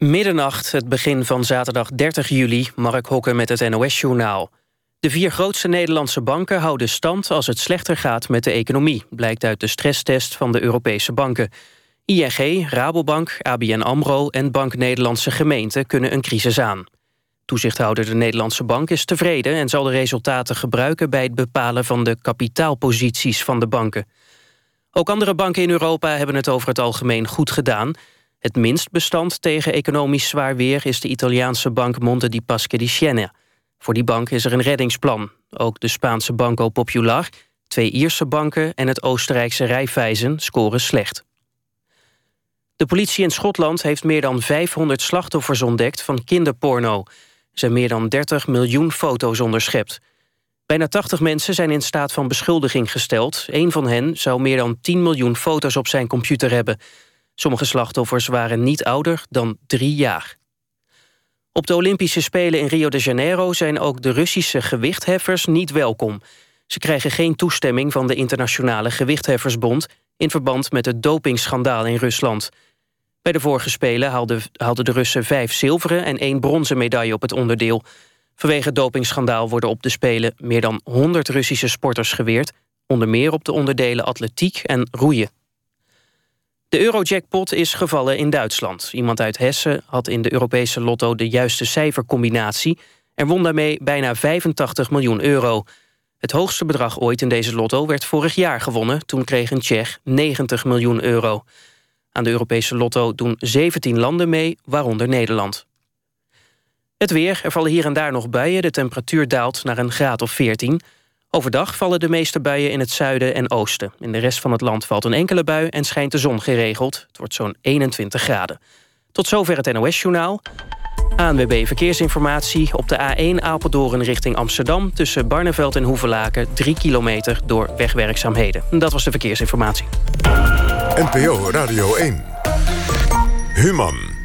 Middernacht, het begin van zaterdag 30 juli, Mark Hokken met het NOS-journaal. De vier grootste Nederlandse banken houden stand als het slechter gaat met de economie, blijkt uit de stresstest van de Europese banken. ING, Rabobank, ABN AMRO en Bank Nederlandse Gemeenten kunnen een crisis aan. Toezichthouder de Nederlandse Bank is tevreden en zal de resultaten gebruiken bij het bepalen van de kapitaalposities van de banken. Ook andere banken in Europa hebben het over het algemeen goed gedaan. Het minst bestand tegen economisch zwaar weer is de Italiaanse bank Monte di Paschi di Siena. Voor die bank is er een reddingsplan. Ook de Spaanse Banco Popular, twee Ierse banken en het Oostenrijkse Raiffeisen scoren slecht. De politie in Schotland heeft meer dan 500 slachtoffers ontdekt van kinderporno. Er zijn meer dan 30 miljoen foto's onderschept. Bijna 80 mensen zijn in staat van beschuldiging gesteld. Een van hen zou meer dan 10 miljoen foto's op zijn computer hebben. Sommige slachtoffers waren niet ouder dan drie jaar. Op de Olympische Spelen in Rio de Janeiro zijn ook de Russische gewichtheffers niet welkom. Ze krijgen geen toestemming van de Internationale Gewichtheffersbond... in verband met het dopingschandaal in Rusland. Bij de vorige Spelen haalden, de Russen vijf zilveren... en één bronzen medaille op het onderdeel. Vanwege het dopingschandaal worden op de Spelen... meer dan 100 Russische sporters geweerd... onder meer op de onderdelen atletiek en roeien. De eurojackpot is gevallen in Duitsland. Iemand uit Hessen had in de Europese lotto de juiste cijfercombinatie... en won daarmee bijna 85 miljoen euro. Het hoogste bedrag ooit in deze lotto werd vorig jaar gewonnen. Toen kreeg een Tsjech 90 miljoen euro. Aan de Europese lotto doen 17 landen mee, waaronder Nederland. Het weer, er vallen hier en daar nog buien. De temperatuur daalt naar een graad of 14... Overdag vallen de meeste buien in het zuiden en oosten. In de rest van het land valt een enkele bui en schijnt de zon geregeld. Het wordt zo'n 21 graden. Tot zover het NOS-journaal. ANWB Verkeersinformatie op de A1 Apeldoorn richting Amsterdam... tussen Barneveld en Hoevelaken, 3 kilometer door wegwerkzaamheden. Dat was de verkeersinformatie. NPO Radio 1. Human.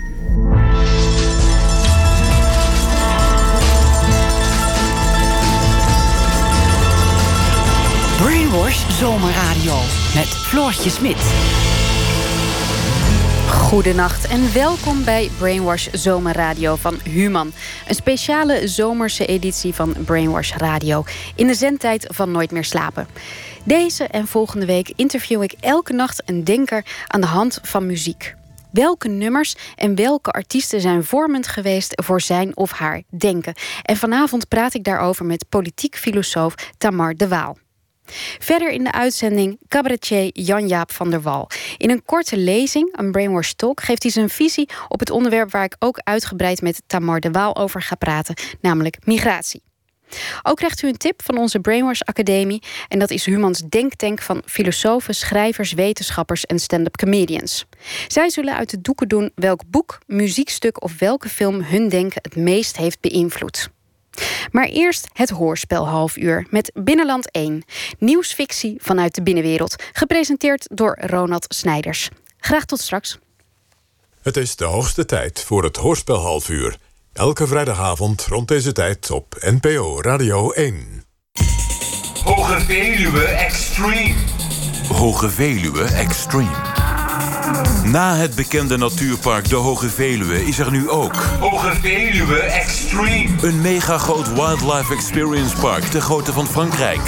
Brainwash Zomerradio met Floortje Smit. Goedenacht en welkom bij Brainwash Zomerradio van Human. Een speciale zomerse editie van Brainwash Radio... in de zendtijd van Nooit meer slapen. Deze en volgende week interview ik elke nacht een denker aan de hand van muziek. Welke nummers en welke artiesten zijn vormend geweest voor zijn of haar denken? En vanavond praat ik daarover met politiek filosoof Tamar de Waal. Verder in de uitzending cabaretier Jan-Jaap van der Wal. In een korte lezing, een Brainwash Talk, geeft hij zijn visie op het onderwerp waar ik ook uitgebreid met Tamar de Waal over ga praten, namelijk migratie. Ook krijgt u een tip van onze Brainwash Academie. En dat is Humans Denktank van filosofen, schrijvers, wetenschappers en stand-up comedians. Zij zullen uit de doeken doen welk boek, muziekstuk of welke film hun denken het meest heeft beïnvloed. Maar eerst het hoorspel half uur met Binnenland 1. Nieuwsfictie vanuit de binnenwereld. Gepresenteerd door Ronald Snijders. Graag tot straks. Het is de hoogste tijd voor het hoorspel half uur. Elke vrijdagavond rond deze tijd op NPO Radio 1. Hoge Veluwe Extreme. Hoge Veluwe Extreme. Na het bekende natuurpark De Hoge Veluwe is er nu ook... Hoge Veluwe Extreme. Een mega groot wildlife experience park de grootte van Frankrijk.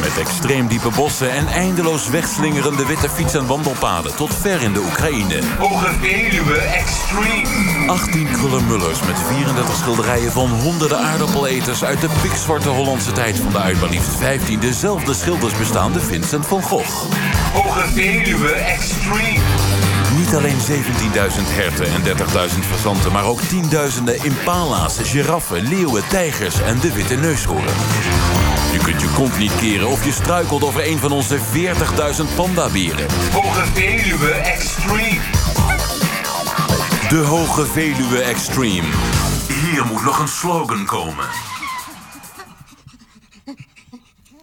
Met extreem diepe bossen en eindeloos wegslingerende witte fiets- en wandelpaden... tot ver in de Oekraïne. Hoge Veluwe Extreme. 18 krullenmullers met 34 schilderijen van honderden aardappeleters... uit de pikzwarte Hollandse tijd van de uit maar liefst 15 dezelfde schilders bestaande Vincent van Gogh. Hoge Veluwe Extreme. Niet alleen 17.000 herten en 30.000 fazanten... maar ook tienduizenden impala's, giraffen, leeuwen, tijgers en de witte neushoorn. Je kunt je kont niet keren of je struikelt over een van onze 40.000 pandaberen. Hoge Veluwe Extreme. De Hoge Veluwe Extreme. Hier moet nog een slogan komen.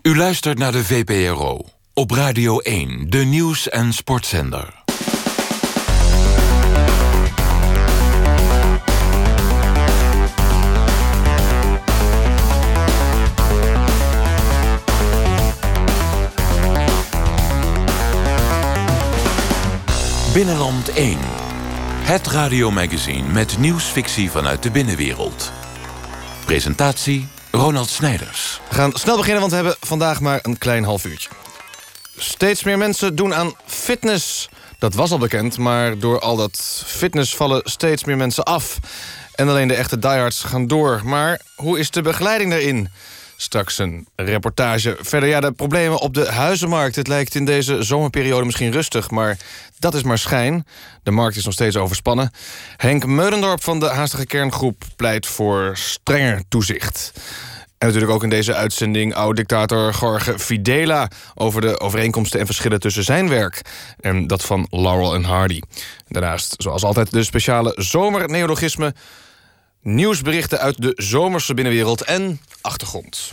U luistert naar de VPRO. Op Radio 1, de nieuws- en sportzender. Binnenland 1. Het radiomagazine met nieuwsfictie vanuit de binnenwereld. Presentatie Ronald Snijders. We gaan snel beginnen, want we hebben vandaag maar een klein half uurtje. Steeds meer mensen doen aan fitness. Dat was al bekend, maar door al dat fitness vallen steeds meer mensen af. En alleen de echte diehards gaan door. Maar hoe is de begeleiding daarin? Straks een reportage. Verder ja, de problemen op de huizenmarkt. Het lijkt in deze zomerperiode misschien rustig, maar dat is maar schijn. De markt is nog steeds overspannen. Henk Meulendorp van de haastige kerngroep pleit voor strenger toezicht. En natuurlijk ook in deze uitzending oud-dictator Jorge Fidela... over de overeenkomsten en verschillen tussen zijn werk... en dat van Laurel en Hardy. Daarnaast, zoals altijd, de speciale zomerneologisme... nieuwsberichten uit de zomerse binnenwereld en achtergrond.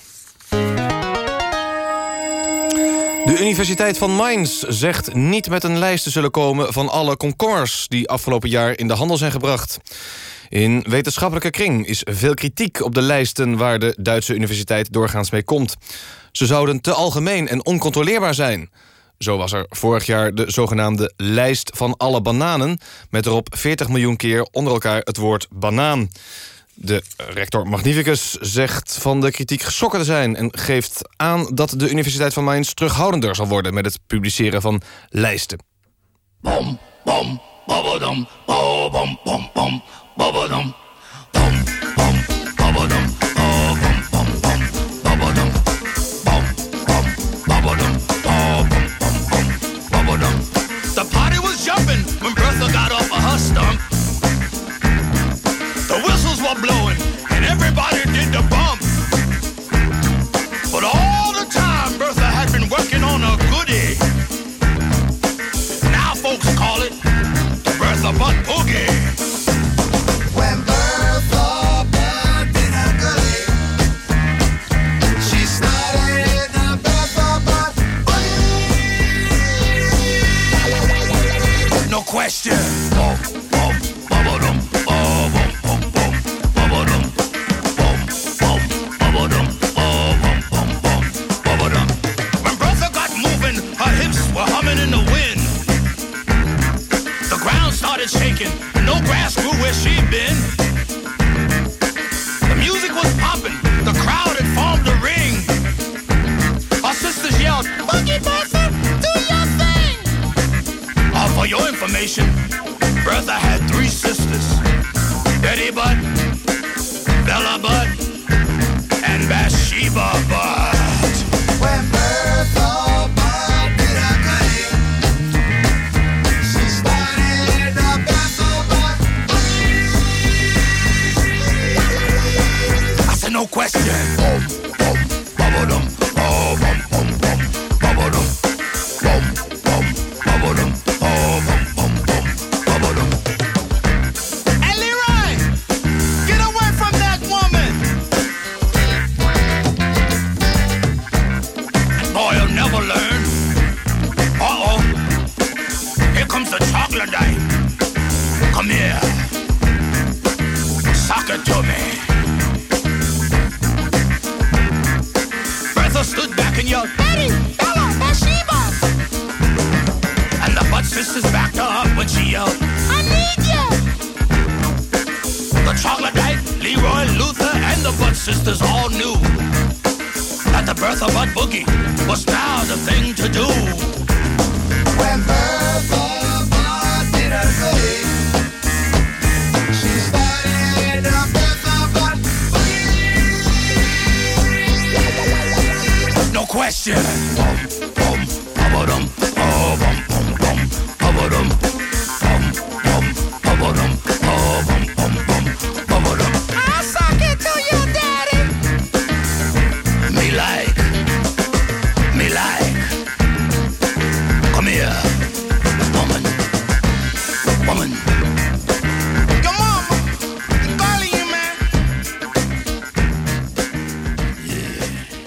De Universiteit van Mainz zegt niet met een lijst te zullen komen... van alle komkommers die afgelopen jaar in de handel zijn gebracht. In wetenschappelijke kring is veel kritiek op de lijsten... waar de Duitse universiteit doorgaans mee komt. Ze zouden te algemeen en oncontroleerbaar zijn. Zo was er vorig jaar de zogenaamde lijst van alle bananen... met erop 40 miljoen keer onder elkaar het woord banaan. De rector Magnificus zegt van de kritiek geschrokken te zijn... en geeft aan dat de Universiteit van Mainz terughoudender zal worden... met het publiceren van lijsten. Oh. Were blowing and everybody did the bump. But all the time Bertha had been working on a goodie. Now folks call it the Bertha Butt Boogie. When Bertha where she'd been. The music was popping, the crowd had formed a ring. Our sisters yelled, Boogie Bertha, do your thing! Uh, for your information, Bertha had three sisters. Betty Butt, Bella Butt, and Bathsheba Butt.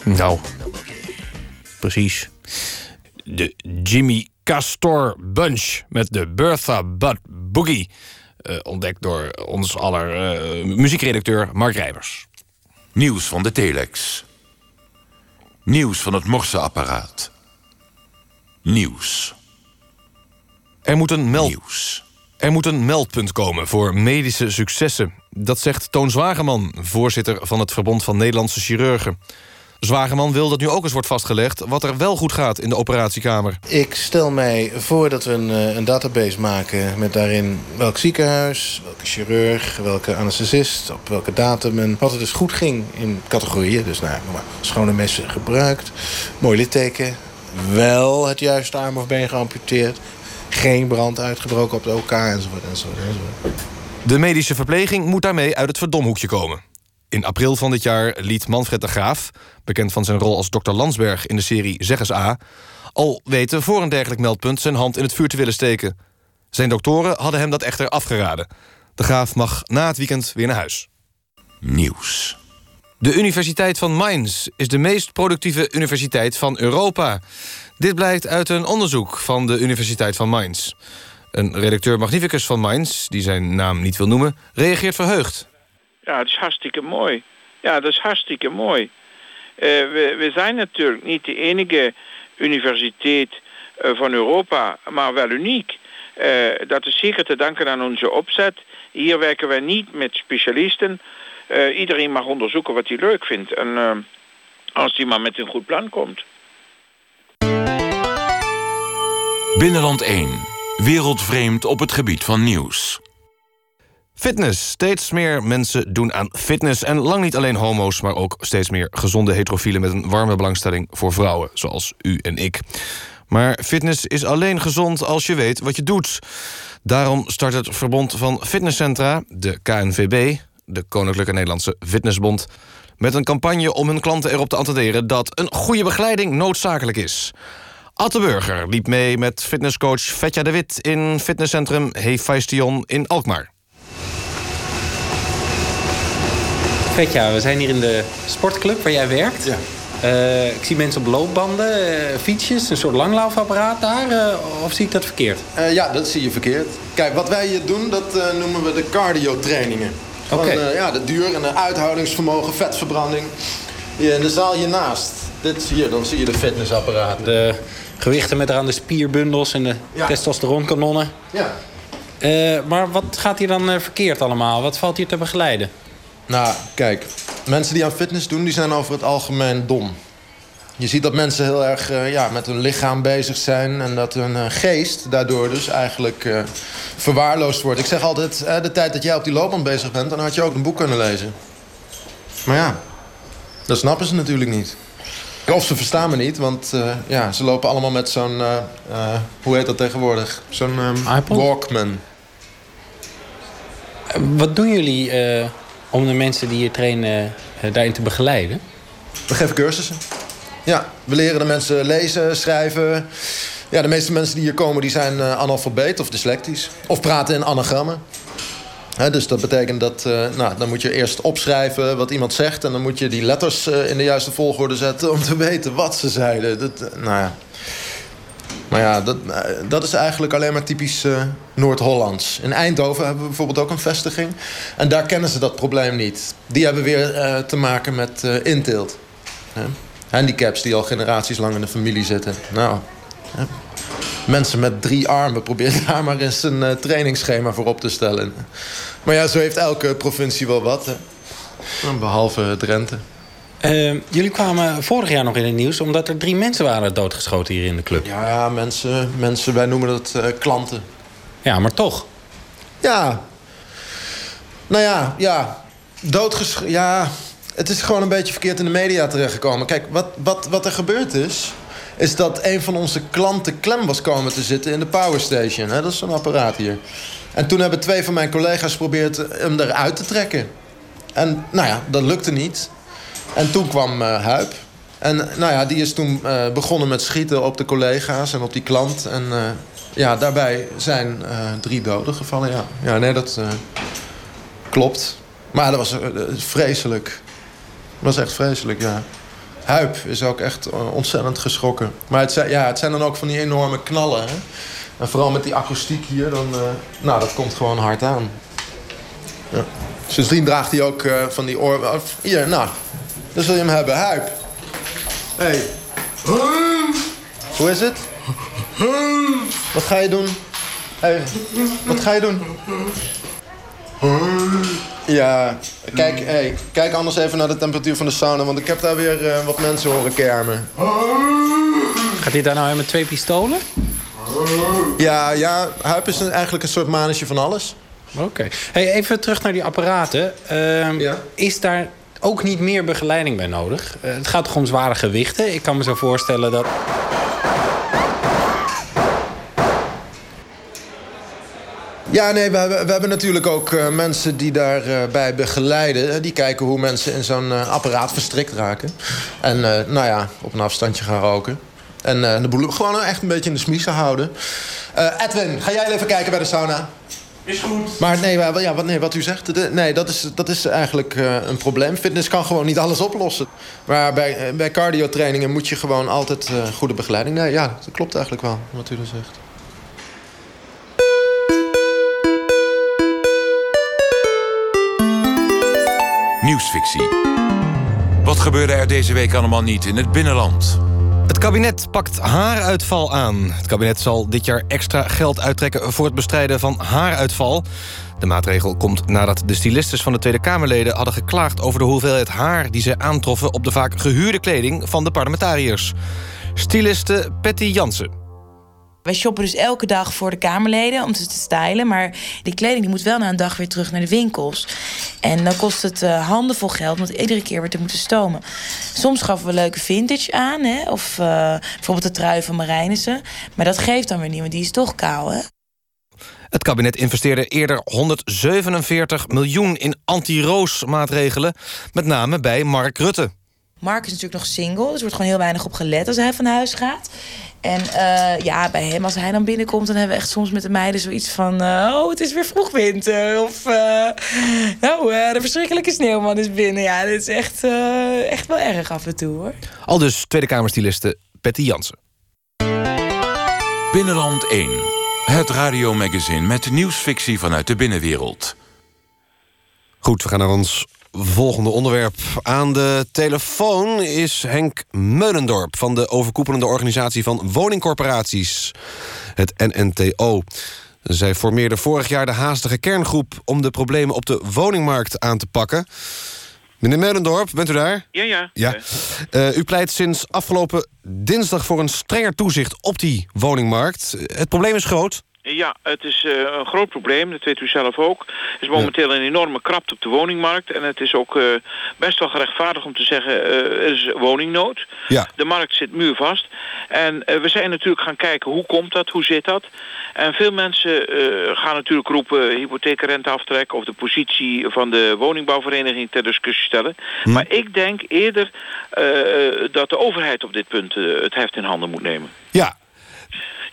Nou, precies. De Jimmy Castor Bunch met de Bertha Butt Boogie. eh, ontdekt door ons aller eh, muziekredacteur Mark Rijbers. Nieuws van de telex. Nieuws van het morseapparaat. Nieuws. Er moet een meld... Nieuws. Er moet een meldpunt komen voor medische successen. Dat zegt Toon Zwageman, voorzitter van het Verbond van Nederlandse Chirurgen. Zwageman wil dat nu ook eens wordt vastgelegd... wat er wel goed gaat in de operatiekamer. Ik stel mij voor dat we een, eh, een database maken... met daarin welk ziekenhuis, welke chirurg, welke anesthesist... op welke datum en wat er dus goed ging in categorieën. Dus nou, maar, schone messen gebruikt, mooi litteken... wel het juiste arm of been geamputeerd... geen brand uitgebroken op de OK enzovoort, enzovoort, enzovoort. De medische verpleging moet daarmee uit het verdomhoekje komen. In april van dit jaar liet Manfred de Graaf, bekend van zijn rol als Dr. Landsberg in de serie Zeg eens A, al weten voor een dergelijk meldpunt zijn hand in het vuur te willen steken. Zijn doktoren hadden hem dat echter afgeraden. De Graaf mag na het weekend weer naar huis. Nieuws. De Universiteit van Mainz is de meest productieve universiteit van Europa. Dit blijkt uit een onderzoek van de Universiteit van Mainz. Een redacteur magnificus van Mainz, die zijn naam niet wil noemen, reageert verheugd. Ja, dat is hartstikke mooi. Ja, dat is hartstikke mooi. Uh, we, we zijn natuurlijk niet de enige universiteit uh, van Europa, maar wel uniek. Uh, dat is zeker te danken aan onze opzet. Hier werken wij niet met specialisten. iedereen mag onderzoeken wat hij leuk vindt. En als hij maar met een goed plan komt. Binnenland 1. Wereldvreemd op het gebied van nieuws. Fitness. Steeds meer mensen doen aan fitness. En lang niet alleen homo's, maar ook steeds meer gezonde heterofielen... met een warme belangstelling voor vrouwen, zoals u en ik. Maar fitness is alleen gezond als je weet wat je doet. Daarom start het Verbond van Fitnesscentra, de KNVB... de Koninklijke Nederlandse Fitnessbond... met een campagne om hun klanten erop te attenderen... dat een goede begeleiding noodzakelijk is... Atte Burger liep mee met fitnesscoach Vetja de Wit... in fitnesscentrum Hefeistion in Alkmaar. Vetja, we zijn hier in de sportclub waar jij werkt. Ja. Uh, ik zie mensen op loopbanden, uh, fietsjes, een soort langlaufapparaat daar. Uh, of zie ik dat verkeerd? ja, dat zie je verkeerd. Kijk, wat wij hier doen, dat noemen we de cardio-trainingen. Oké. Okay. ja, de duur en de uithoudingsvermogen, vetverbranding. Hier in de zaal hiernaast. Dit hier, dan zie je de fitnessapparaten. De gewichten met eraan de spierbundels en de ja. testosteronkanonnen. Ja. maar wat gaat hier dan verkeerd allemaal? Wat valt hier te begeleiden? Nou, kijk. Mensen die aan fitness doen, die zijn over het algemeen dom. Je ziet dat mensen heel erg uh, ja, met hun lichaam bezig zijn... en dat hun uh, geest daardoor dus eigenlijk uh, verwaarloosd wordt. Ik zeg altijd, de tijd dat jij op die loopband bezig bent... dan had je ook een boek kunnen lezen. Maar ja, dat snappen ze natuurlijk niet. Of ze verstaan me niet, want ja, ze lopen allemaal met zo'n... hoe heet dat tegenwoordig? Zo'n um, Walkman. Wat doen jullie om de mensen die hier trainen uh, daarin te begeleiden? We geven cursussen. Ja, we leren de mensen lezen, schrijven. Ja, de meeste mensen die hier komen die zijn uh, analfabeet of dyslectisch. Of praten in anagrammen. Dus dat betekent dat, uh, nou, dan moet je eerst opschrijven wat iemand zegt... en dan moet je die letters in de juiste volgorde zetten... om te weten wat ze zeiden. Dat, nou ja, maar ja, dat, eh, dat is eigenlijk alleen maar typisch uh, Noord-Hollands. In Eindhoven hebben we bijvoorbeeld ook een vestiging. En daar kennen ze dat probleem niet. Die hebben weer uh, te maken met uh, inteelt. Handicaps die al generaties lang in de familie zitten. Nou, mensen met drie armen, probeer daar maar eens een trainingsschema voor op te stellen. Maar ja, zo heeft elke provincie wel wat. Behalve Drenthe. Uh, jullie kwamen vorig jaar nog in het nieuws omdat er drie mensen waren doodgeschoten hier in de club. Ja, ja mensen, mensen wij noemen dat uh, klanten. Ja, maar toch. Ja. Nou ja, ja. Doodgeschoten. Ja, het is gewoon een beetje verkeerd in de media terechtgekomen. Kijk, wat, wat, wat er gebeurd is, is dat een van onze klanten klem was komen te zitten in de powerstation. Hè? Dat is zo'n apparaat hier. En toen hebben twee van mijn collega's geprobeerd hem eruit te trekken. En nou ja, dat lukte niet. En toen kwam uh, Huip. En nou ja, die is toen uh, begonnen met schieten op de collega's en op die klant. En ja, daarbij zijn drie doden gevallen, ja. Ja, nee, dat klopt. Maar dat was vreselijk. Dat was echt vreselijk, ja. Huip is ook echt ontzettend geschrokken. Maar het zijn, ja, het zijn dan ook van die enorme knallen. En vooral met die akoestiek hier, dan, nou, dat komt gewoon hard aan. Ja. Sindsdien draagt hij ook van die oor... Hier, nou, dan zul je hem hebben. Huip. Hey. Hoe is het? Wat ga je doen? Hey, wat ga je doen? Ja, kijk, hey, kijk anders even naar de temperatuur van de sauna... want ik heb daar weer eh, wat mensen horen kermen. Gaat hij daar nou met twee pistolen? Ja, ja, Huip is een, eigenlijk een soort manetje van alles. Oké. Hey, even terug naar die apparaten. Ehm, Is daar ook niet meer begeleiding bij nodig? Eh, het gaat toch om zware gewichten? Ik kan me zo voorstellen dat... Ja, nee, we hebben, natuurlijk ook eh, mensen die daarbij bij begeleiden. Eh, Die kijken hoe mensen in zo'n eh, apparaat verstrikt raken. En eh, nou ja, op een afstandje gaan roken. En eh, de boel gewoon echt een beetje in de smiezen houden. Eh, Edwin, ga jij even kijken bij de sauna? Is goed. Maar nee, ja, wat, nee wat u zegt, de- nee, dat is, dat is eigenlijk eh, een probleem. Fitness kan gewoon niet alles oplossen. Maar bij, eh, bij cardio-trainingen moet je gewoon altijd eh, goede begeleiding. Nee, ja, dat klopt eigenlijk wel, wat u er zegt. Nieuwsfictie. Wat gebeurde er deze week allemaal niet in het binnenland? Het kabinet pakt haaruitval aan. Het kabinet zal dit jaar extra geld uittrekken voor het bestrijden van haaruitval. De maatregel komt nadat de stylistes van de Tweede Kamerleden hadden geklaagd over de hoeveelheid haar die ze aantroffen op de vaak gehuurde kleding van de parlementariërs. Styliste Patty Jansen. Wij shoppen dus elke dag voor de Kamerleden om ze te stylen. Maar die kleding die moet wel na een dag weer terug naar de winkels. En dan kost het eh, handenvol geld, want iedere keer weer te moeten stomen. Soms schaffen we leuke vintage aan, hè? of eh, bijvoorbeeld de trui van Marijnissen. Maar dat geeft dan weer niet, want die is toch kaal, hè? Het kabinet investeerde eerder 147 miljoen in anti-roos-maatregelen... met name bij Mark Rutte. Mark is natuurlijk nog single, dus er wordt gewoon heel weinig op gelet als hij van huis gaat. En eh, ja, bij hem, als hij dan binnenkomt, dan hebben we echt soms met de meiden zoiets van: eh, Oh, het is weer vroeg winter. Of eh, Nou, de verschrikkelijke sneeuwman is binnen. Ja, dit is echt, eh, echt wel erg af en toe hoor. Al dus Tweede Kamerstyliste Patty Jansen. Binnenland 1. Het radiomagazine met nieuwsfictie vanuit de binnenwereld. Goed, we gaan naar ons volgende onderwerp. Aan de telefoon is Henk Meulendorp... van de overkoepelende organisatie van woningcorporaties, het NNTO. Zij formeerde vorig jaar de haastige kerngroep... om de problemen op de woningmarkt aan te pakken. Meneer Meulendorp, bent u daar? Ja, ja. Ja. Eh, u pleit sinds afgelopen dinsdag voor een strenger toezicht op die woningmarkt. Het probleem is groot. Ja, het is eh, een groot probleem, dat weet u zelf ook. Er is momenteel een enorme krapte op de woningmarkt. En het is ook eh, best wel gerechtvaardigd om te zeggen, eh, er is woningnood. Ja. De markt zit muurvast. En we zijn natuurlijk gaan kijken, hoe komt dat, hoe zit dat? En veel mensen gaan natuurlijk roepen hypotheekrenteaftrek... of de positie van de woningbouwvereniging ter discussie stellen. Maar ik denk eerder dat de overheid op dit punt het heft in handen moet nemen. Ja.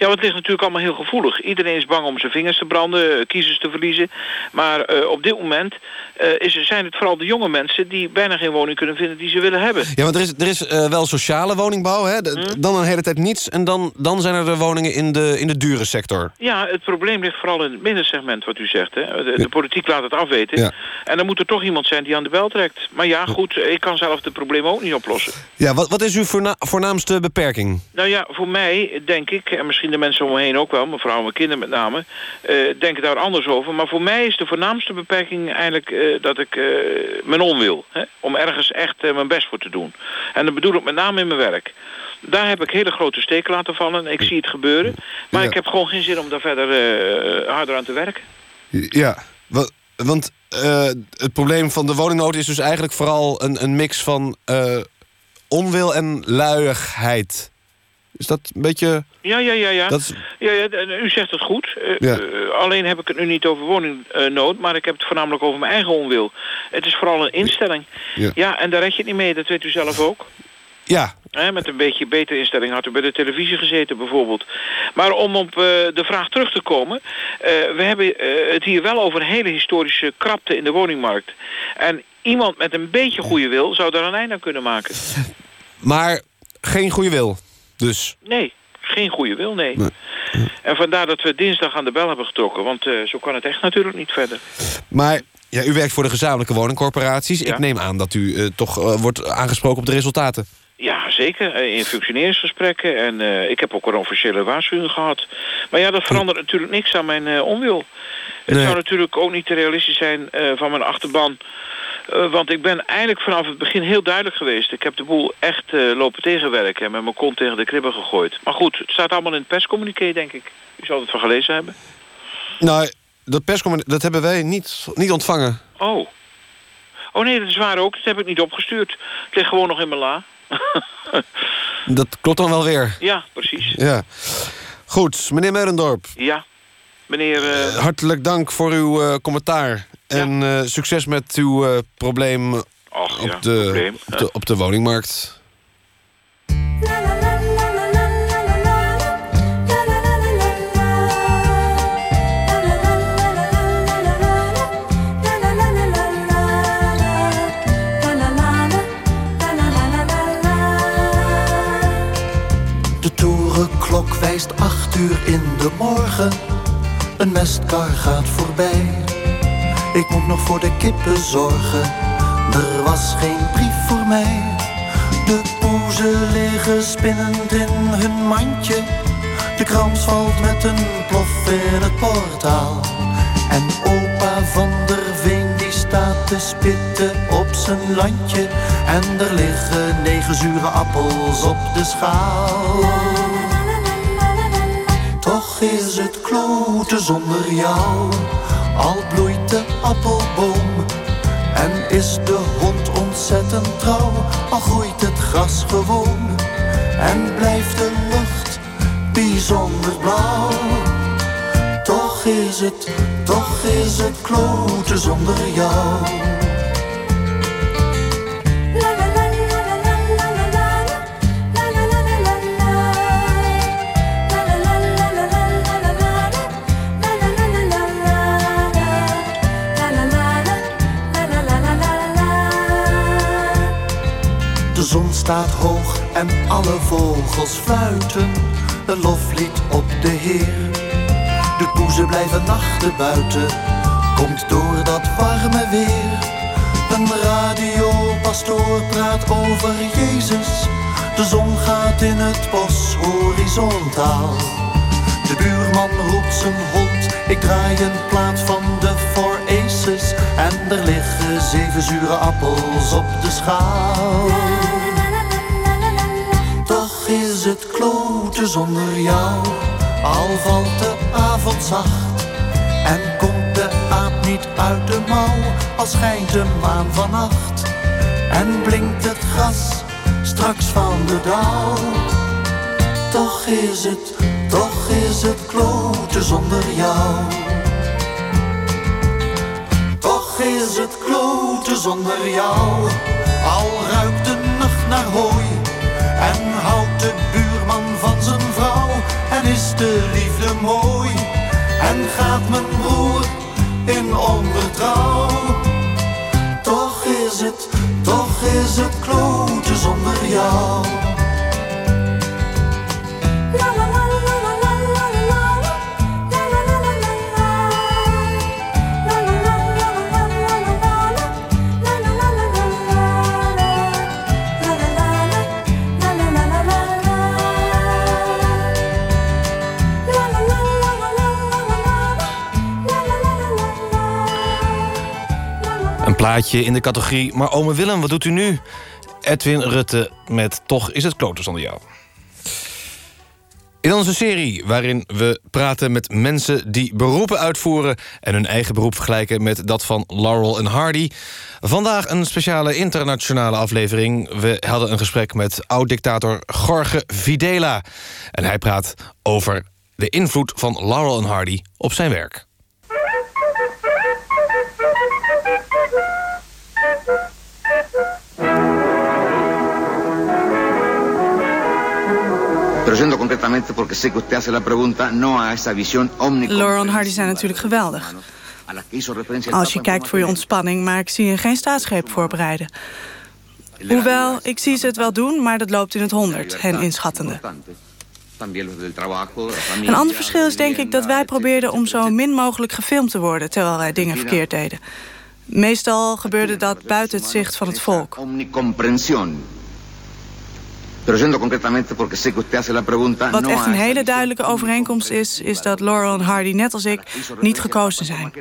Ja, want het ligt natuurlijk allemaal heel gevoelig. Iedereen is bang om zijn vingers te branden, eh, kiezers te verliezen. Maar eh, op dit moment eh, is, zijn het vooral de jonge mensen... die bijna geen woning kunnen vinden die ze willen hebben. Ja, want er is, er is wel sociale woningbouw, hè? D- dan een hele tijd niets... en dan, dan zijn er de woningen in de, in de dure sector. Ja, het probleem ligt vooral in het middensegment, wat u zegt. Hè. De, de politiek laat het afweten. Ja. En dan moet er toch iemand zijn die aan de bel trekt. Maar ja, goed, ik kan zelf de problemen ook niet oplossen. Ja, wat, wat is uw voorna- voornaamste beperking? Nou ja, voor mij denk ik, en misschien de mensen om me heen ook wel... mijn vrouw en mijn kinderen met name, eh, denken daar anders over. Maar voor mij is de voornaamste beperking eigenlijk eh, dat ik eh, mijn on wil. Hè? Om ergens echt mijn best voor te doen. En dat bedoel ik met name in mijn werk. Daar heb ik hele grote steken laten vallen. Ik zie het gebeuren. Maar ik heb gewoon geen zin om daar verder harder aan te werken. Ja, wa- want het probleem van de woningnood is dus eigenlijk vooral een, een mix van onwil en luiigheid. Is dat een beetje... Ja, ja, ja, ja. Dat is- ja, ja u zegt het goed. Eh, Ja. eh, alleen heb ik het nu niet over woningnood, maar ik heb het voornamelijk over mijn eigen onwil. Het is vooral een instelling. Ja. Ja, en daar red je het niet mee, dat weet u zelf ook. Ja. Met een beetje betere instelling had u bij de televisie gezeten bijvoorbeeld. Maar om op eh, de vraag terug te komen. eh, we hebben eh, het hier wel over een hele historische krapte in de woningmarkt. En iemand met een beetje goede wil zou daar een einde aan kunnen maken. Maar geen goede wil. Dus... Nee, geen goede wil, nee. En vandaar dat we dinsdag aan de bel hebben getrokken. Want eh, zo kan het echt natuurlijk niet verder. Maar ja, u werkt voor de gezamenlijke woningcorporaties. Ik neem aan dat u eh, toch eh, wordt aangesproken op de resultaten. Ja, zeker. In functioneringsgesprekken. En ik heb ook een officiële waarschuwing gehad. Maar ja, dat verandert natuurlijk niks aan mijn onwil. Het Nee. zou natuurlijk ook niet realistisch zijn van mijn achterban. Eh, want ik ben eigenlijk vanaf het begin heel duidelijk geweest. Ik heb de boel echt eh, lopen tegenwerken en met mijn kont tegen de kribben gegooid. Maar goed, het staat allemaal in het perscommuniqué, denk ik. U zal het van gelezen hebben. Nou, dat perscommunicatie, dat hebben wij niet, niet ontvangen. Oh. Oh nee, dat is waar ook. Dat heb ik niet opgestuurd. Het ligt gewoon nog in mijn la. Dat klopt dan wel weer. ja, precies. Ja. Goed, meneer Merendorp. Ja. Meneer... eh, Hartelijk dank voor uw commentaar. En eh, succes met uw eh, probleem op, ja, de, probleem. op, de, op de woningmarkt. De torenklok wijst acht uur in de morgen. Een mestkar gaat voorbij. Ik moet nog voor de kippen zorgen. Er was geen brief voor mij. De poezen liggen spinnend in hun mandje. De krans valt met een plof in het portaal. En opa van der Veen die staat te spitten op zijn landje. En er liggen negen zure appels op de schaal. Toch is het kloten zonder jou. Al bloeit de appelboom. En is de hond ontzettend trouw. Al groeit het gras gewoon. En blijft de lucht bijzonder blauw. Toch is het, toch is het kloten zonder jou. Staat hoog en alle vogels fluiten een loflied op de Heer. De poezen blijven nachten buiten, komt door dat warme weer. Een radiopastoor praat over Jezus. De zon gaat in het bos horizontaal. De buurman roept zijn hond, ik draai een plaat van de Four. En er liggen zeven zure appels op de schaal. Zonder jou, al valt de avond zacht. En komt de aap niet uit de mouw, al schijnt de maan vannacht. En blinkt het gras straks van de dauw. Toch is het, toch is het kloten zonder jou. Toch is het kloten zonder jou. Al ruikt de nacht naar hooi. En houdt de buurman is de liefde mooi. En gaat mijn broer in ondertrouw. Toch is het, toch is het kloten zonder jou. Plaatje in de categorie Maar ome Willem, wat doet u nu? Edwin Rutte met Toch is het kloten zonder jou. In onze serie waarin we praten met mensen die beroepen uitvoeren... en hun eigen beroep vergelijken met dat van Laurel en Hardy. Vandaag een speciale internationale aflevering. We hadden een gesprek met oud-dictator Jorge Videla. En hij praat over de invloed van Laurel en Hardy op zijn werk. Pero concretamente porque sé que usted hace la pregunta no a esa visión omnicomprensiva Laurel en Hardy zijn natuurlijk geweldig. Als je kijkt voor je ontspanning, maar ik zie je geen staatsgreep voorbereiden. Hoewel, ik zie ze het wel doen, maar dat loopt in het honderd, hen inschattende. Een ander verschil is denk ik dat wij probeerden om zo min mogelijk gefilmd te worden... terwijl wij dingen verkeerd deden. Meestal gebeurde dat buiten het zicht van het volk. Pero yendo concretamente porque sé que usted hace la pregunta... Wat echt een hele duidelijke overeenkomst is... is dat Laurel en Hardy, net als ik, niet gekozen zijn.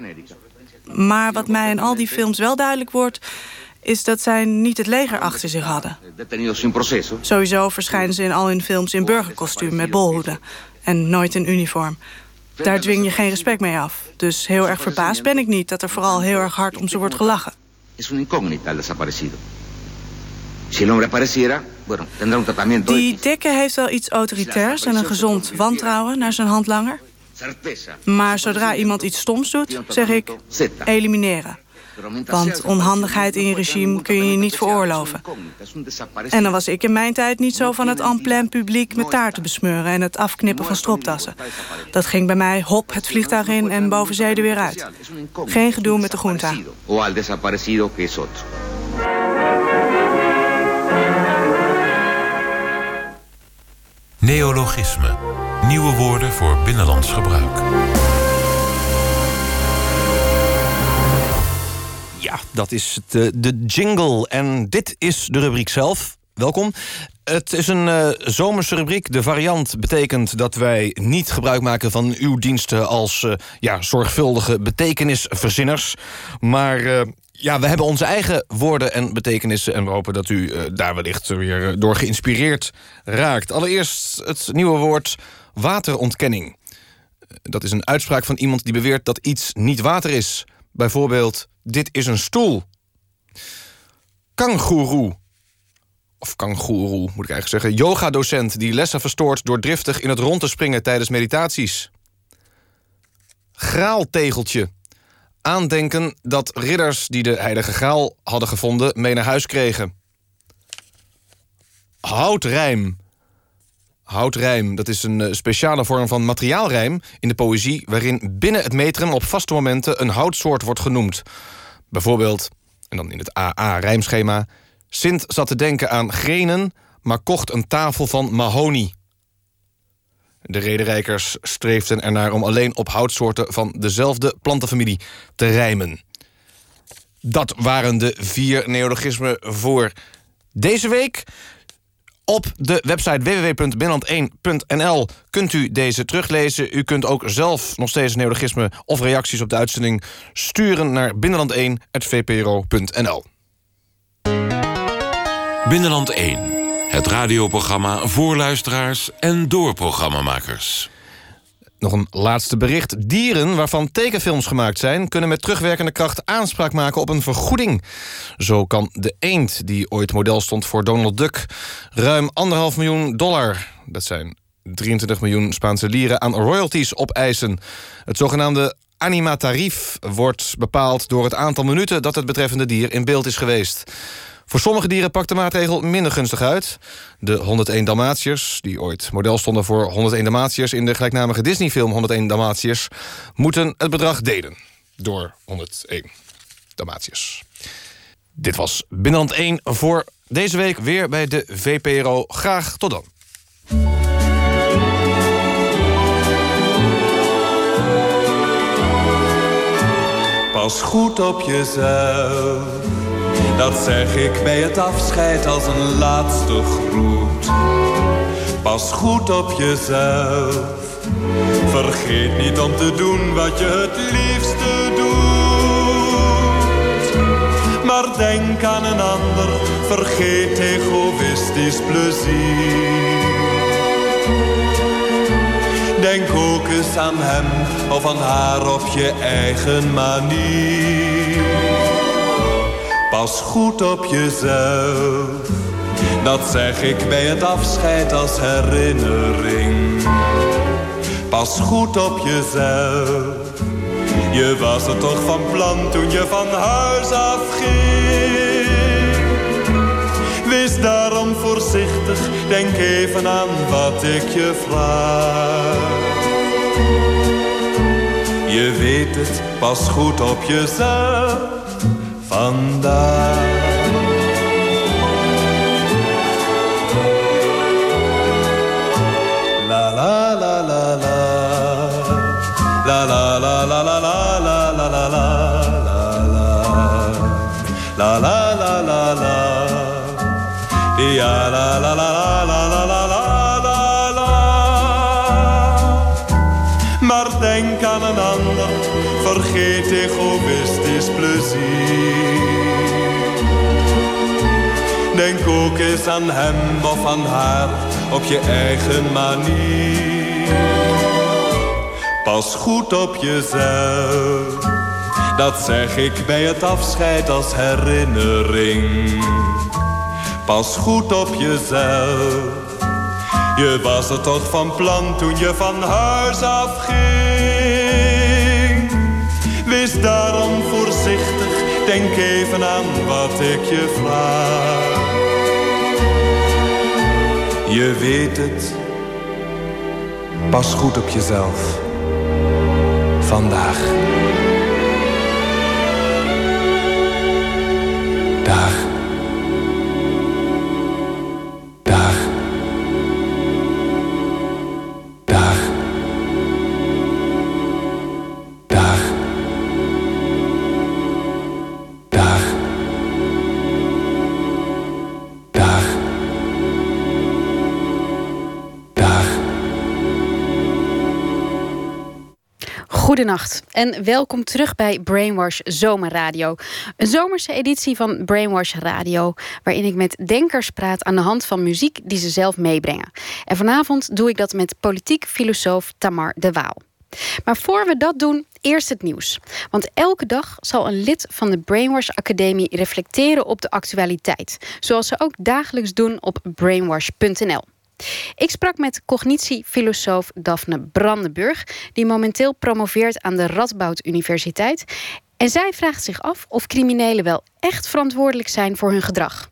Maar wat mij in al die films wel duidelijk wordt... is dat zij niet het leger achter zich hadden. proceso. Sowieso verschijnen ze in al hun films in burgerkostuum met bolhoeden. En nooit in uniform. Daar dwing je geen respect mee af. Dus heel erg verbaasd ben ik niet dat er vooral heel erg hard om ze wordt gelachen. Es una incógnita el desaparecido. Si el hombre apareciera, Die dikke heeft wel iets autoritairs en een gezond wantrouwen naar zijn handlanger. Maar zodra iemand iets stoms doet, zeg ik elimineren. Want onhandigheid in je regime kun je je niet veroorloven. En dan was ik in mijn tijd niet zo van het en plein publiek met taarten besmeuren en het afknippen van stropdassen. Dat ging bij mij hop het vliegtuig in en boven zee er weer uit. Geen gedoe met de groenta. Neologisme. Nieuwe woorden voor binnenlands gebruik. Ja, dat is de, de jingle. En dit is de rubriek zelf. Welkom. Het is een eh, zomerse rubriek. De variant betekent dat wij niet gebruik maken van uw diensten als eh, ja, zorgvuldige betekenisverzinners. Maar eh, ja, we hebben onze eigen woorden en betekenissen. En we hopen dat u eh, daar wellicht weer eh, door geïnspireerd raakt. Allereerst het nieuwe woord waterontkenning. Dat is een uitspraak van iemand die beweert dat iets niet water is. Bijvoorbeeld, dit is een stoel. Kangoeroe. Of kangoeroe, moet ik eigenlijk zeggen. Yoga-docent die lessen verstoort door driftig in het rond te springen tijdens meditaties. Graaltegeltje. Aandenken dat ridders die de heilige graal hadden gevonden... mee naar huis kregen. Houtrijm. Houtrijm, dat is een eh, speciale vorm van materiaalrijm in de poëzie... waarin binnen het metrum op vaste momenten een houtsoort wordt genoemd. Bijvoorbeeld, en dan in het AA-rijmschema... Sint zat te denken aan grenen, maar kocht een tafel van mahonie. De rederijkers streefden ernaar om alleen op houtsoorten van dezelfde plantenfamilie te rijmen. Dat waren de vier neologismen voor deze week. Op de website www.binnenland1.nl kunt u deze teruglezen. U kunt ook zelf nog steeds neologismen of reacties op de uitzending sturen naar binnenland1.vpro.nl. Binnenland 1. Het radioprogramma voor luisteraars en door programmamakers. Nog een laatste bericht. Dieren waarvan tekenfilms gemaakt zijn... kunnen met terugwerkende kracht aanspraak maken op een vergoeding. Zo kan de eend, die ooit model stond voor Donald Duck... ruim anderhalf miljoen dollar, dat zijn 23 miljoen Spaanse lieren... aan royalties opeisen. Het zogenaamde animatarief wordt bepaald door het aantal minuten... dat het betreffende dier in beeld is geweest. Voor sommige dieren pakt de maatregel minder gunstig uit. De 101 Dalmatiërs, die ooit model stonden voor 101 Dalmatiërs... in de gelijknamige Disney-film 101 Dalmatiërs... moeten het bedrag delen door 101 Dalmatiërs. Dit was Binnenland 1 voor deze week weer bij de VPRO. Graag tot dan. Pas goed op jezelf. Dat zeg ik bij het afscheid als een laatste groet. Pas goed op jezelf. Vergeet niet om te doen wat je het liefste doet. Maar denk aan een ander, vergeet egoïstisch plezier. Denk ook eens aan hem of aan haar op je eigen manier. Pas goed op jezelf, dat zeg ik bij het afscheid als herinnering. Pas goed op jezelf, je was het toch van plan toen je van huis afging. Wees daarom voorzichtig, denk even aan wat ik je vraag. Je weet het, pas goed op jezelf vandaag. Eens aan hem of aan haar op je eigen manier. Pas goed op jezelf, dat zeg ik bij het afscheid als herinnering. Pas goed op jezelf, je was er toch van plan toen je van huis afging. Wees daarom voorzichtig, denk even aan wat ik je vraag. Je weet het, pas goed op jezelf. Vandaag. Dag. Goedenacht en welkom terug bij Brainwash Zomerradio. Een zomerse editie van Brainwash Radio, waarin ik met denkers praat aan de hand van muziek die ze zelf meebrengen. En vanavond doe ik dat met politiek filosoof Tamar de Waal. Maar voor we dat doen, eerst het nieuws. Want elke dag zal een lid van de Brainwash Academie reflecteren op de actualiteit, zoals ze ook dagelijks doen op brainwash.nl. Ik sprak met cognitiefilosoof Daphne Brandenburg, die momenteel promoveert aan de Radboud Universiteit. En zij vraagt zich af of criminelen wel echt verantwoordelijk zijn voor hun gedrag.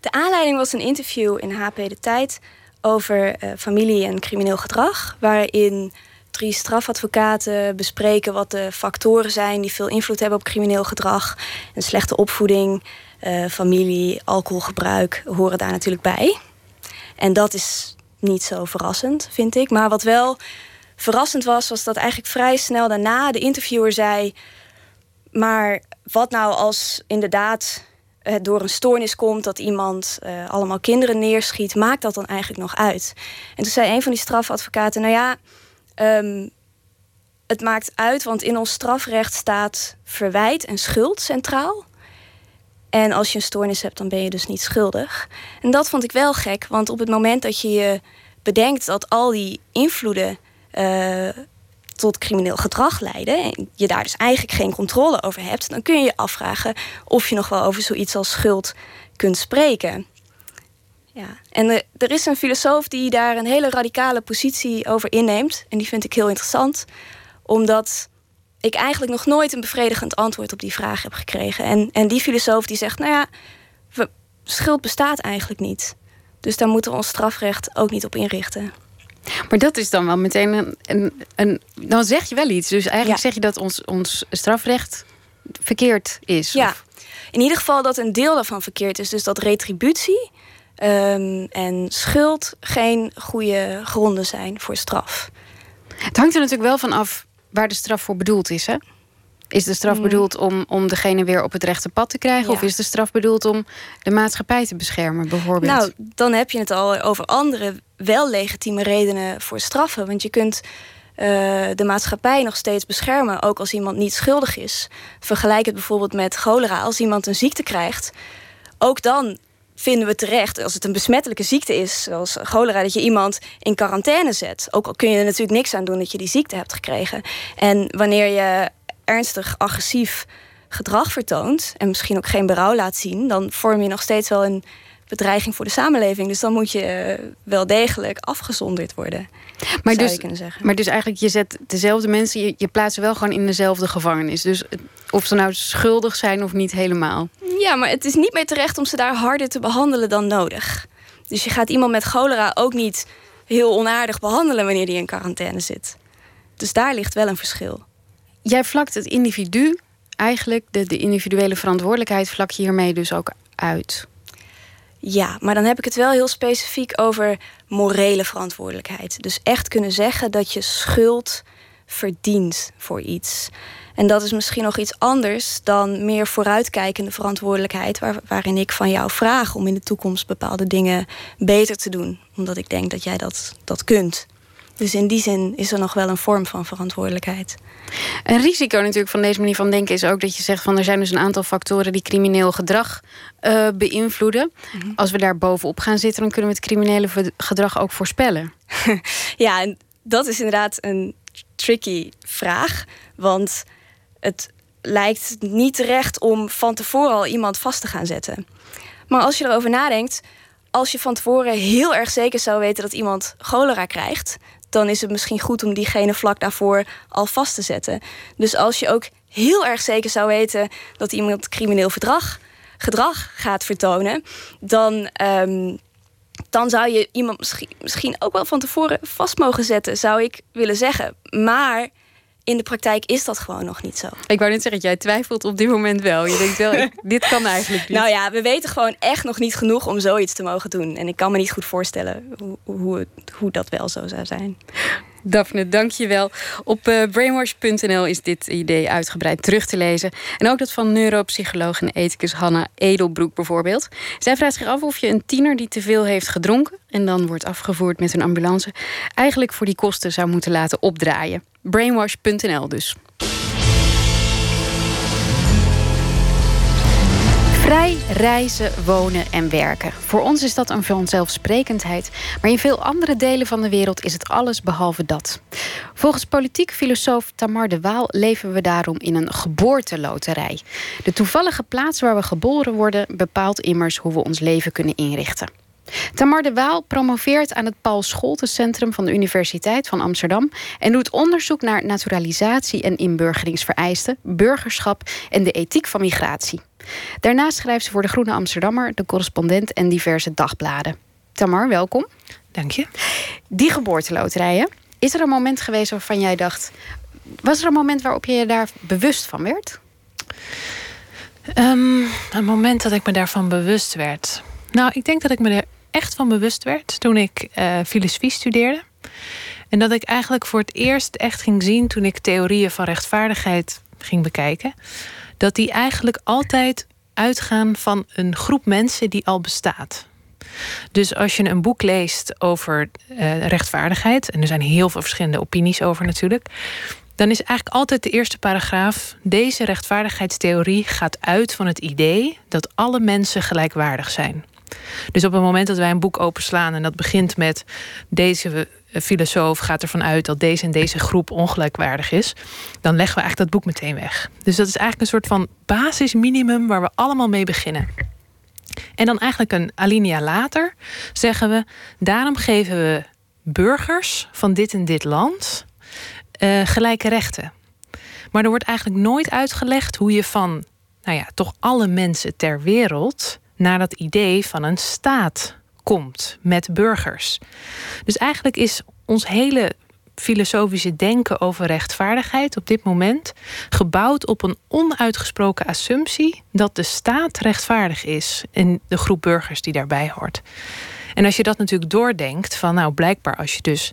De aanleiding was een interview in HP De Tijd over eh, familie en crimineel gedrag, waarin drie strafadvocaten bespreken wat de factoren zijn die veel invloed hebben op crimineel gedrag. Een slechte opvoeding, eh, familie, alcoholgebruik horen daar natuurlijk bij. En dat is niet zo verrassend, vind ik. Maar wat wel verrassend was, was dat eigenlijk vrij snel daarna de interviewer zei: Maar wat nou als inderdaad het door een stoornis komt dat iemand uh, allemaal kinderen neerschiet, maakt dat dan eigenlijk nog uit? En toen zei een van die strafadvocaten: Nou ja, um, het maakt uit, want in ons strafrecht staat verwijt en schuld centraal. En als je een stoornis hebt, dan ben je dus niet schuldig. En dat vond ik wel gek, want op het moment dat je je bedenkt dat al die invloeden uh, tot crimineel gedrag leiden, en je daar dus eigenlijk geen controle over hebt, dan kun je je afvragen of je nog wel over zoiets als schuld kunt spreken. Ja. En er, er is een filosoof die daar een hele radicale positie over inneemt. En die vind ik heel interessant, omdat ik eigenlijk nog nooit een bevredigend antwoord op die vraag heb gekregen. En, en die filosoof die zegt, nou ja, we, schuld bestaat eigenlijk niet. Dus daar moeten we ons strafrecht ook niet op inrichten. Maar dat is dan wel meteen een. een, een dan zeg je wel iets. Dus eigenlijk zeg je dat ons, ons strafrecht verkeerd is. Ja, of? in ieder geval dat een deel daarvan verkeerd is. Dus dat retributie um, en schuld geen goede gronden zijn voor straf. Het hangt er natuurlijk wel van af waar de straf voor bedoeld is, hè? Is de straf Mm. bedoeld om, om degene weer op het rechte pad te krijgen? Ja. Of is de straf bedoeld om de maatschappij te beschermen, bijvoorbeeld? Nou, dan heb je het al over andere wel legitieme redenen voor straffen. Want je kunt eh, de maatschappij nog steeds beschermen, ook als iemand niet schuldig is. Vergelijk het bijvoorbeeld met cholera. Als iemand een ziekte krijgt, ook dan vinden we terecht, als het een besmettelijke ziekte is, zoals cholera, dat je iemand in quarantaine zet. Ook al kun je er natuurlijk niks aan doen dat je die ziekte hebt gekregen. En wanneer je ernstig agressief gedrag vertoont en misschien ook geen berouw laat zien, dan vorm je nog steeds wel een bedreiging voor de samenleving. Dus dan moet je eh, wel degelijk afgezonderd worden. Maar, zou dus, je kunnen zeggen. maar dus eigenlijk, je zet dezelfde mensen, je, je plaatst ze wel gewoon in dezelfde gevangenis. Dus of ze nou schuldig zijn of niet helemaal. Ja, maar het is niet meer terecht om ze daar harder te behandelen dan nodig. Dus je gaat iemand met cholera ook niet heel onaardig behandelen wanneer die in quarantaine zit. Dus daar ligt wel een verschil. Jij vlakt het individu, eigenlijk de, de individuele verantwoordelijkheid, vlak je hiermee dus ook uit. Ja, maar dan heb ik het wel heel specifiek over morele verantwoordelijkheid. Dus echt kunnen zeggen dat je schuld verdient voor iets. En dat is misschien nog iets anders dan meer vooruitkijkende verantwoordelijkheid, waar, waarin ik van jou vraag om in de toekomst bepaalde dingen beter te doen, omdat ik denk dat jij dat, dat kunt. Dus in die zin is er nog wel een vorm van verantwoordelijkheid. Een risico natuurlijk van deze manier van denken is ook dat je zegt van er zijn dus een aantal factoren die crimineel gedrag uh, beïnvloeden. Mhm. Als we daar bovenop gaan zitten, dan kunnen we het criminele gedrag ook voorspellen. ja, en dat is inderdaad een tricky vraag. Want het lijkt niet terecht om van tevoren al iemand vast te gaan zetten. Maar als je erover nadenkt, als je van tevoren heel erg zeker zou weten dat iemand cholera krijgt, dan is het misschien goed om diegene vlak daarvoor al vast te zetten. Dus als je ook heel erg zeker zou weten dat iemand crimineel gedrag gaat vertonen, dan, ehm, dan zou je iemand misschien, misschien ook wel van tevoren vast mogen zetten, zou ik willen zeggen. Maar in de praktijk is dat gewoon nog niet zo. Ik wou net zeggen, jij twijfelt op dit moment wel. Je denkt wel, dit kan eigenlijk niet. Nou ja, we weten gewoon echt nog niet genoeg om zoiets te mogen doen. En ik kan me niet goed voorstellen hoe, hoe, hoe dat wel zo zou zijn. Daphne, dank je wel. Op uh, brainwash.nl is dit idee uitgebreid terug te lezen. En ook dat van neuropsycholoog en ethicus Hanna Edelbroek bijvoorbeeld. Zij vraagt zich af of je een tiener die te veel heeft gedronken... en dan wordt afgevoerd met een ambulance... eigenlijk voor die kosten zou moeten laten opdraaien. Brainwash.nl dus. Vrij reizen, wonen en werken. Voor ons is dat een vanzelfsprekendheid, maar in veel andere delen van de wereld is het alles behalve dat. Volgens politiek filosoof Tamar de Waal leven we daarom in een geboorteloterij. De toevallige plaats waar we geboren worden bepaalt immers hoe we ons leven kunnen inrichten. Tamar de Waal promoveert aan het Paul Scholten van de Universiteit van Amsterdam en doet onderzoek naar naturalisatie en inburgeringsvereisten, burgerschap en de ethiek van migratie. Daarnaast schrijft ze voor de Groene Amsterdammer, de correspondent en diverse dagbladen. Tamar, welkom. Dank je. Die geboorteloterijen, is er een moment geweest waarvan jij dacht. Was er een moment waarop je je daar bewust van werd? Um, een moment dat ik me daarvan bewust werd. Nou, ik denk dat ik me er echt van bewust werd toen ik uh, filosofie studeerde. En dat ik eigenlijk voor het eerst echt ging zien toen ik theorieën van rechtvaardigheid ging bekijken. Dat die eigenlijk altijd uitgaan van een groep mensen die al bestaat. Dus als je een boek leest over uh, rechtvaardigheid, en er zijn heel veel verschillende opinies over natuurlijk, dan is eigenlijk altijd de eerste paragraaf: deze rechtvaardigheidstheorie gaat uit van het idee dat alle mensen gelijkwaardig zijn. Dus op het moment dat wij een boek openslaan en dat begint met deze filosoof gaat ervan uit dat deze en deze groep ongelijkwaardig is, dan leggen we eigenlijk dat boek meteen weg. Dus dat is eigenlijk een soort van basisminimum waar we allemaal mee beginnen. En dan eigenlijk een alinea later zeggen we: daarom geven we burgers van dit en dit land uh, gelijke rechten. Maar er wordt eigenlijk nooit uitgelegd hoe je van, nou ja, toch alle mensen ter wereld naar dat idee van een staat komt met burgers. Dus eigenlijk is ons hele filosofische denken over rechtvaardigheid op dit moment gebouwd op een onuitgesproken assumptie dat de staat rechtvaardig is en de groep burgers die daarbij hoort. En als je dat natuurlijk doordenkt, van nou blijkbaar als je dus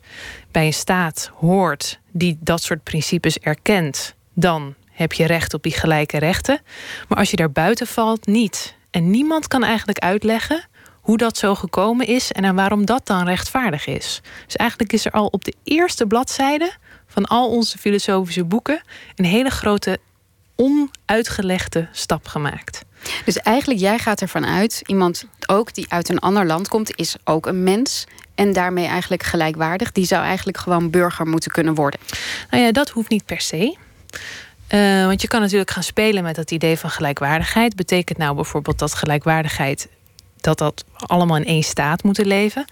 bij een staat hoort die dat soort principes erkent, dan heb je recht op die gelijke rechten. Maar als je daar buiten valt, niet. En niemand kan eigenlijk uitleggen hoe dat zo gekomen is en waarom dat dan rechtvaardig is. Dus eigenlijk is er al op de eerste bladzijde van al onze filosofische boeken een hele grote onuitgelegde stap gemaakt. Dus eigenlijk, jij gaat ervan uit, iemand ook die uit een ander land komt, is ook een mens. En daarmee eigenlijk gelijkwaardig. Die zou eigenlijk gewoon burger moeten kunnen worden. Nou ja, dat hoeft niet per se. Uh, want je kan natuurlijk gaan spelen met dat idee van gelijkwaardigheid. Betekent nou bijvoorbeeld dat gelijkwaardigheid dat dat allemaal in één staat moeten leven?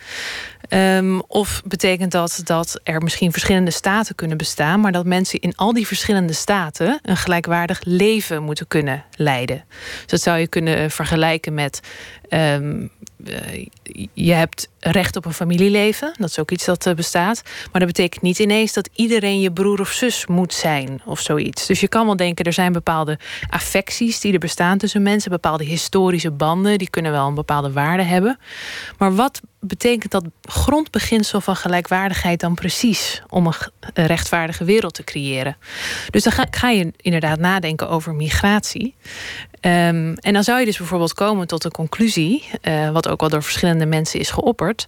Um, of betekent dat dat er misschien verschillende staten kunnen bestaan, maar dat mensen in al die verschillende staten een gelijkwaardig leven moeten kunnen leiden? Dus dat zou je kunnen vergelijken met uh, je hebt recht op een familieleven. Dat is ook iets dat uh, bestaat. Maar dat betekent niet ineens dat iedereen je broer of zus moet zijn of zoiets. Dus je kan wel denken, er zijn bepaalde affecties die er bestaan tussen mensen, bepaalde historische banden, die kunnen wel een bepaalde waarde hebben. Maar wat betekent dat grondbeginsel van gelijkwaardigheid dan precies om een rechtvaardige wereld te creëren? Dus dan ga, je inderdaad nadenken over migratie. Ehm, en dan zou je dus bijvoorbeeld komen tot de conclusie, uh, wat ook al door verschillende mensen is geopperd,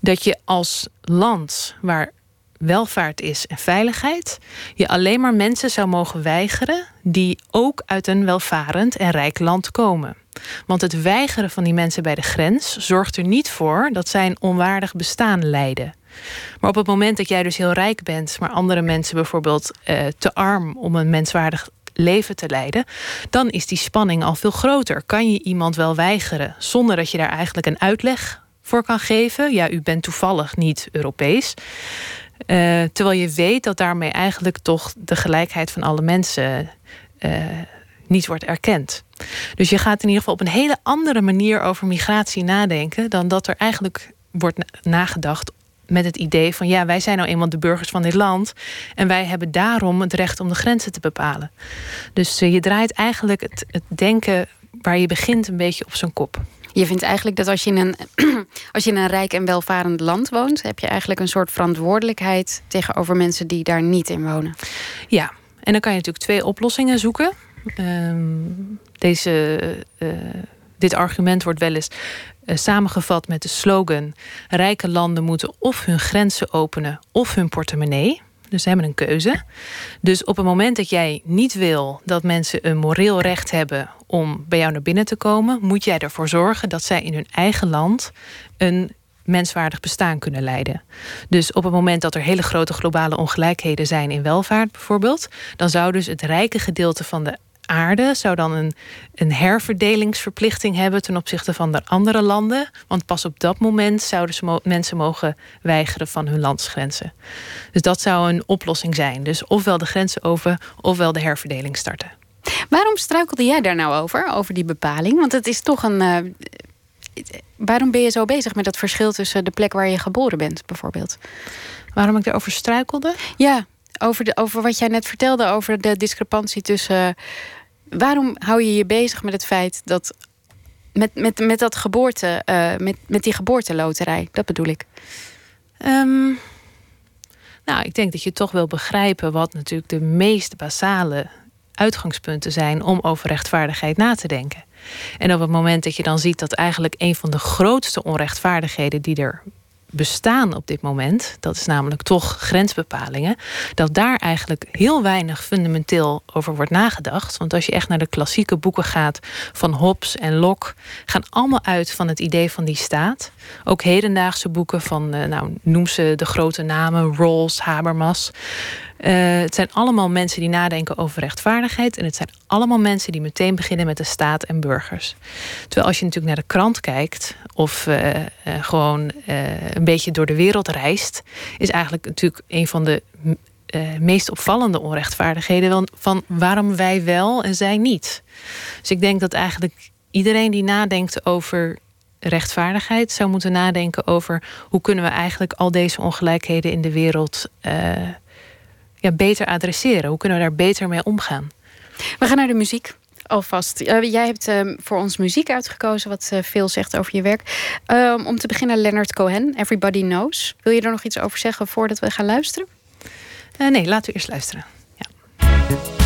dat je als land waar welvaart is en veiligheid, je alleen maar mensen zou mogen weigeren die ook uit een welvarend en rijk land komen. Want het weigeren van die mensen bij de grens zorgt er niet voor dat zij een onwaardig bestaan leiden. Maar op het moment dat jij dus heel rijk bent, maar andere mensen bijvoorbeeld uh, te arm om een menswaardig leven te leiden, dan is die spanning al veel groter. Kan je iemand wel weigeren zonder dat je daar eigenlijk een uitleg voor kan geven? Ja, u bent toevallig niet Europees. Uh, terwijl je weet dat daarmee eigenlijk toch de gelijkheid van alle mensen uh, niet wordt erkend. Dus je gaat in ieder geval op een hele andere manier over migratie nadenken dan dat er eigenlijk wordt nagedacht met het idee van ja, wij zijn nou eenmaal de burgers van dit land en wij hebben daarom het recht om de grenzen te bepalen. Dus uh, je draait eigenlijk het, het denken waar je begint een beetje op zijn kop. Je vindt eigenlijk dat als je, in een, als je in een rijk en welvarend land woont, heb je eigenlijk een soort verantwoordelijkheid tegenover mensen die daar niet in wonen. Ja, en dan kan je natuurlijk twee oplossingen zoeken. Ehm, deze, uh, dit argument wordt wel eens uh, samengevat met de slogan: rijke landen moeten of hun grenzen openen of hun portemonnee. Dus ze hebben een keuze. Dus op het moment dat jij niet wil dat mensen een moreel recht hebben om bij jou naar binnen te komen, moet jij ervoor zorgen dat zij in hun eigen land een menswaardig bestaan kunnen leiden. Dus op het moment dat er hele grote globale ongelijkheden zijn in welvaart bijvoorbeeld, dan zou dus het rijke gedeelte van de aarde zou dan een, een herverdelingsverplichting hebben ten opzichte van de andere landen. Want pas op dat moment zouden ze mensen mogen weigeren van hun landsgrenzen. Dus dat zou een oplossing zijn. Dus ofwel de grenzen over, ofwel de herverdeling starten. Waarom struikelde jij daar nou over, over die bepaling? Want het is toch een. Uh, waarom ben je zo bezig met dat verschil tussen de plek waar je geboren bent, bijvoorbeeld? Waarom ik daarover struikelde? Ja, over, de, over wat jij net vertelde over de discrepantie tussen. Waarom hou je je bezig met het feit dat. met, met, met dat geboorte. Uh, met, met die geboorteloterij, dat bedoel ik. Um, nou, ik denk dat je toch wil begrijpen wat natuurlijk de meest basale uitgangspunten zijn om over rechtvaardigheid na te denken. En op het moment dat je dan ziet dat eigenlijk een van de grootste onrechtvaardigheden die er bestaan op dit moment, dat is namelijk toch grensbepalingen, dat daar eigenlijk heel weinig fundamenteel over wordt nagedacht. Want als je echt naar de klassieke boeken gaat van Hobbes en Locke, gaan allemaal uit van het idee van die staat. Ook hedendaagse boeken van, eh, nou, noem ze de grote namen, Rawls, Habermas. Uh, het zijn allemaal mensen die nadenken over rechtvaardigheid. En het zijn allemaal mensen die meteen beginnen met de staat en burgers. Terwijl als je natuurlijk naar de krant kijkt of uh, uh, gewoon een beetje door de wereld reist, is eigenlijk natuurlijk een van de meest opvallende onrechtvaardigheden van waarom wij wel en zij niet. Dus ik denk dat eigenlijk iedereen die nadenkt over rechtvaardigheid zou moeten nadenken over hoe kunnen we eigenlijk al deze ongelijkheden in de wereld ja, beter adresseren? Hoe kunnen we daar beter mee omgaan? We gaan naar de muziek. Alvast. Uh, jij hebt uh, voor ons muziek uitgekozen, wat uh, veel zegt over je werk. Ehm, om te beginnen, Leonard Cohen, Everybody Knows. Wil je er nog iets over zeggen voordat we gaan luisteren? nee, laten we eerst luisteren. Ja.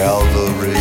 Calvary.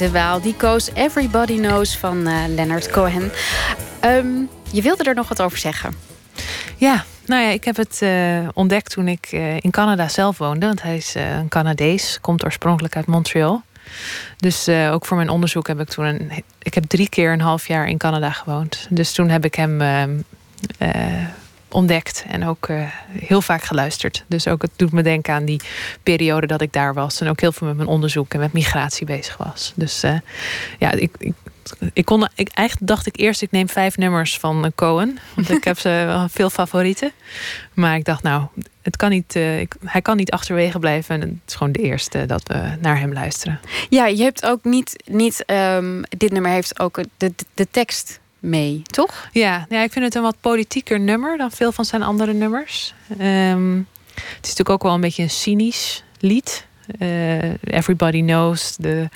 de Waal. Die koos Everybody Knows van eh, Leonard Cohen. Ehm, je wilde er nog wat over zeggen. Ja, nou ja, ik heb het eh, ontdekt toen ik eh, in Canada zelf woonde. Want hij is een Canadees, komt oorspronkelijk uit Montreal. Dus ook voor mijn onderzoek heb ik toen een. Ik heb drie keer een half jaar in Canada gewoond. Dus toen heb ik hem ehm, ontdekt en ook eh, heel vaak geluisterd. Dus ook het doet me denken aan die periode dat ik daar was. En ook heel veel met mijn onderzoek en met migratie bezig was. Dus eh, ja, ik, ik, ik kon, ik, eigenlijk dacht ik eerst, ik neem vijf nummers van eh, Cohen. Want ik heb ze veel favorieten. Maar ik dacht, nou, het kan niet, hij kan niet achterwege blijven. En het is gewoon de eerste dat we naar hem luisteren. Ja, je hebt ook niet, niet ehm, dit nummer heeft ook de, de, de tekst mee, toch? Ja, ja, ik vind het een wat politieker nummer dan veel van zijn andere nummers. Um, het is natuurlijk ook wel een beetje een cynisch lied. Uh, everybody knows the,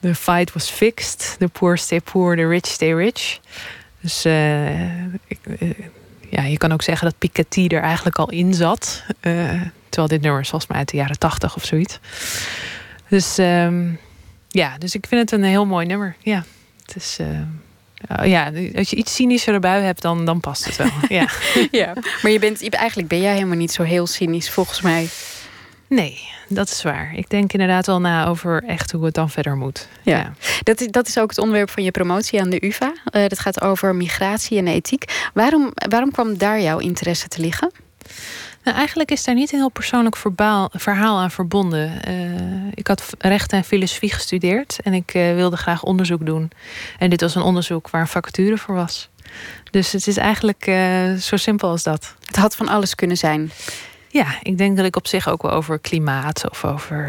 the fight was fixed. The poor stay poor, the rich stay rich. Dus ik, uh, ja, je kan ook zeggen dat Piketty er eigenlijk al in zat. terwijl dit nummer is volgens mij uit de jaren tachtig of zoiets. Dus um, ja, dus ik vind het een heel mooi nummer. Ja, het is... ja, als je iets cynischer erbij hebt, dan, dan past het wel. ja. ja, maar je bent, eigenlijk ben jij helemaal niet zo heel cynisch, volgens mij. Nee, dat is waar. Ik denk inderdaad wel na over echt hoe het dan verder moet. Ja, ja. Dat, is, dat is ook het onderwerp van je promotie aan de UvA. Uh, dat gaat over migratie en ethiek. Waarom, waarom kwam daar jouw interesse te liggen? Nou, eigenlijk is daar niet een heel persoonlijk verbaal, verhaal aan verbonden. Uh, ik had recht en filosofie gestudeerd en ik uh, wilde graag onderzoek doen. En dit was een onderzoek waar een vacature voor was. Dus het is eigenlijk uh, zo simpel als dat. Het had van alles kunnen zijn. Ja, ik denk dat ik op zich ook wel over klimaat of over